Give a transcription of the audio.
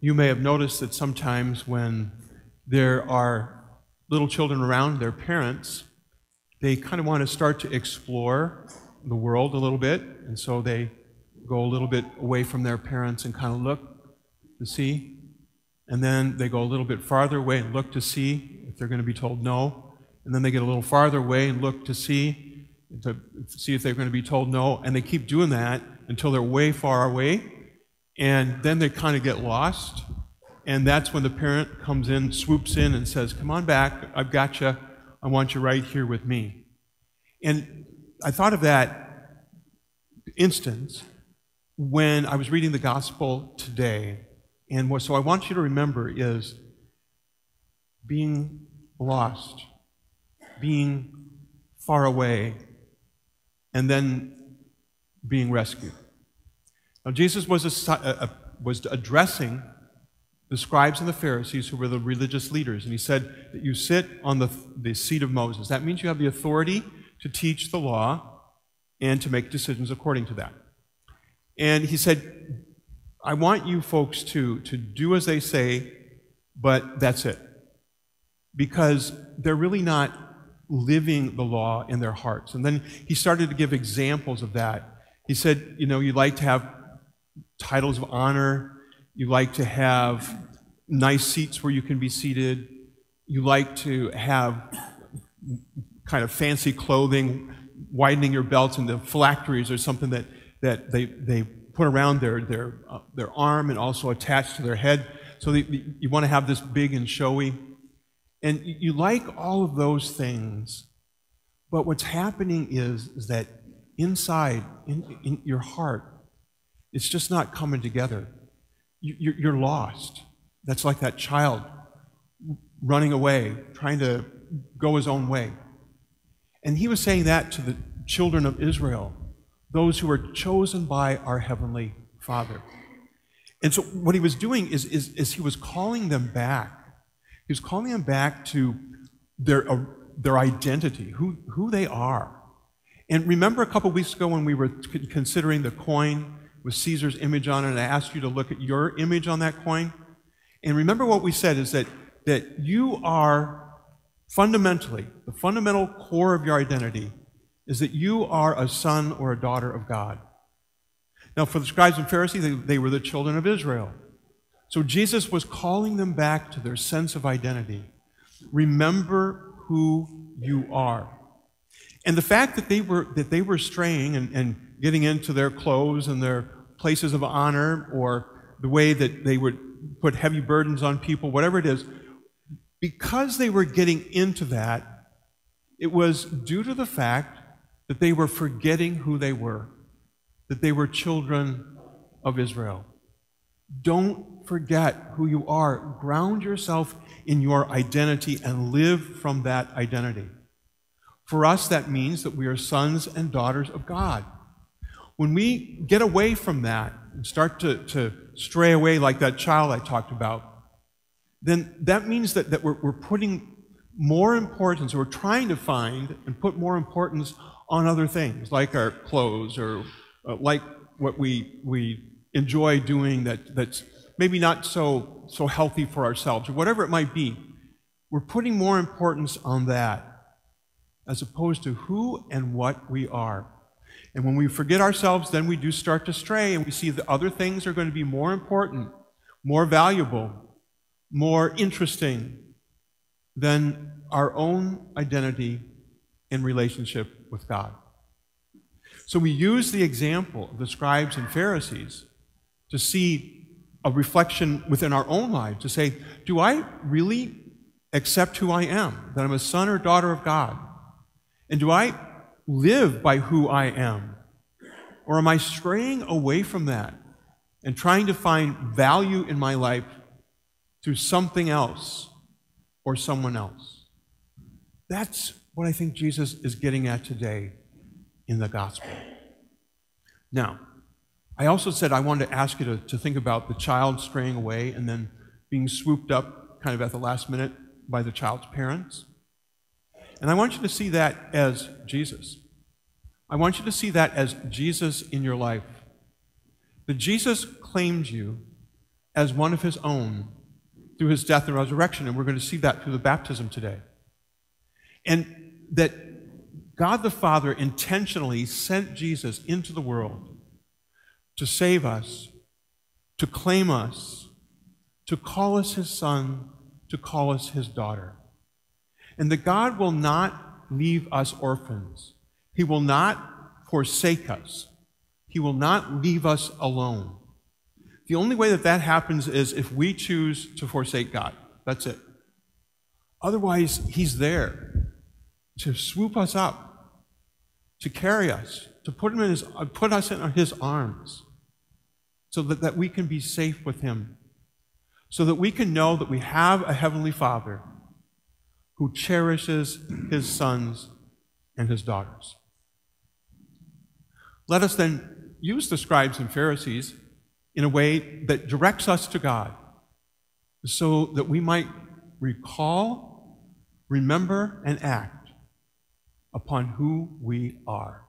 you may have noticed that sometimes when there are little children around their parents, they kind of want to start to explore the world a little bit, and so they go a little bit away from their parents and kind of look to see. And then they go a little bit farther away and look to see if they're going to be told no. And then they get a little farther away and look to see to see if they're going to be told no. And they keep doing that until they're way far away. And then they kind of get lost. And that's when the parent comes in, swoops in, and says, Come on back. I've got you. I want you right here with me. And I thought of that instance when I was reading the gospel today. And what, so I want you to remember is being lost, being far away, and then being rescued. Now, Jesus was, a, a, was addressing the scribes and the Pharisees, who were the religious leaders, and he said that you sit on the, the seat of Moses. That means you have the authority to teach the law and to make decisions according to that. And he said, I want you folks to, to do as they say, but that's it. Because they're really not living the law in their hearts. And then he started to give examples of that. He said, you know, you like to have titles of honor, you like to have nice seats where you can be seated, you like to have kind of fancy clothing, widening your belts into phylacteries or something that, that they, they put around their, their, uh, their arm and also attached to their head. So they, you want to have this big and showy. And you like all of those things. But what's happening is, is that inside, in, in your heart, it's just not coming together. You, you're lost. That's like that child running away, trying to go his own way. And he was saying that to the children of Israel, those who were chosen by our Heavenly Father. And so what he was doing is, is, is he was calling them back. He was calling them back to their, uh, their identity, who, who they are. And remember a couple weeks ago when we were considering the coin with Caesar's image on it, and I asked you to look at your image on that coin? And remember what we said is that, that you are fundamentally, the fundamental core of your identity is that you are a son or a daughter of God. Now, for the scribes and Pharisees, they, they were the children of Israel. So Jesus was calling them back to their sense of identity. Remember who you are. And the fact that they were, that they were straying and, and getting into their clothes and their places of honor or the way that they would put heavy burdens on people, whatever it is, because they were getting into that, it was due to the fact that they were forgetting who they were, that they were children of Israel. Don't forget who you are. Ground yourself in your identity and live from that identity. For us, that means that we are sons and daughters of God. When we get away from that and start to, to stray away like that child I talked about, then that means that, that we're, we're putting more importance, or we're trying to find and put more importance on other things, like our clothes or uh, like what we, we enjoy doing that, that's maybe not so, so healthy for ourselves, or whatever it might be. We're putting more importance on that as opposed to who and what we are. And when we forget ourselves, then we do start to stray, and we see that other things are going to be more important, more valuable, more interesting than our own identity in relationship with God. So we use the example of the scribes and Pharisees to see a reflection within our own lives to say, do I really accept who I am, that I'm a son or daughter of God? And do I live by who I am? Or am I straying away from that and trying to find value in my life through something else or someone else. That's what I think Jesus is getting at today in the gospel. Now, I also said I wanted to ask you to, to think about the child straying away and then being swooped up kind of at the last minute by the child's parents. And I want you to see that as Jesus. I want you to see that as Jesus in your life. That Jesus claimed you as one of his own through his death and resurrection. And we're going to see that through the baptism today. And that God the Father intentionally sent Jesus into the world to save us, to claim us, to call us his son, to call us his daughter. And that God will not leave us orphans. He will not forsake us. He will not leave us alone. The only way that that happens is if we choose to forsake God. That's it. Otherwise, He's there to swoop us up, to carry us, to put, him in his, uh, put us in His arms, so that, that we can be safe with Him, so that we can know that we have a Heavenly Father who cherishes His sons and His daughters. Let us then use the scribes and Pharisees in a way that directs us to God so that we might recall, remember, and act upon who we are.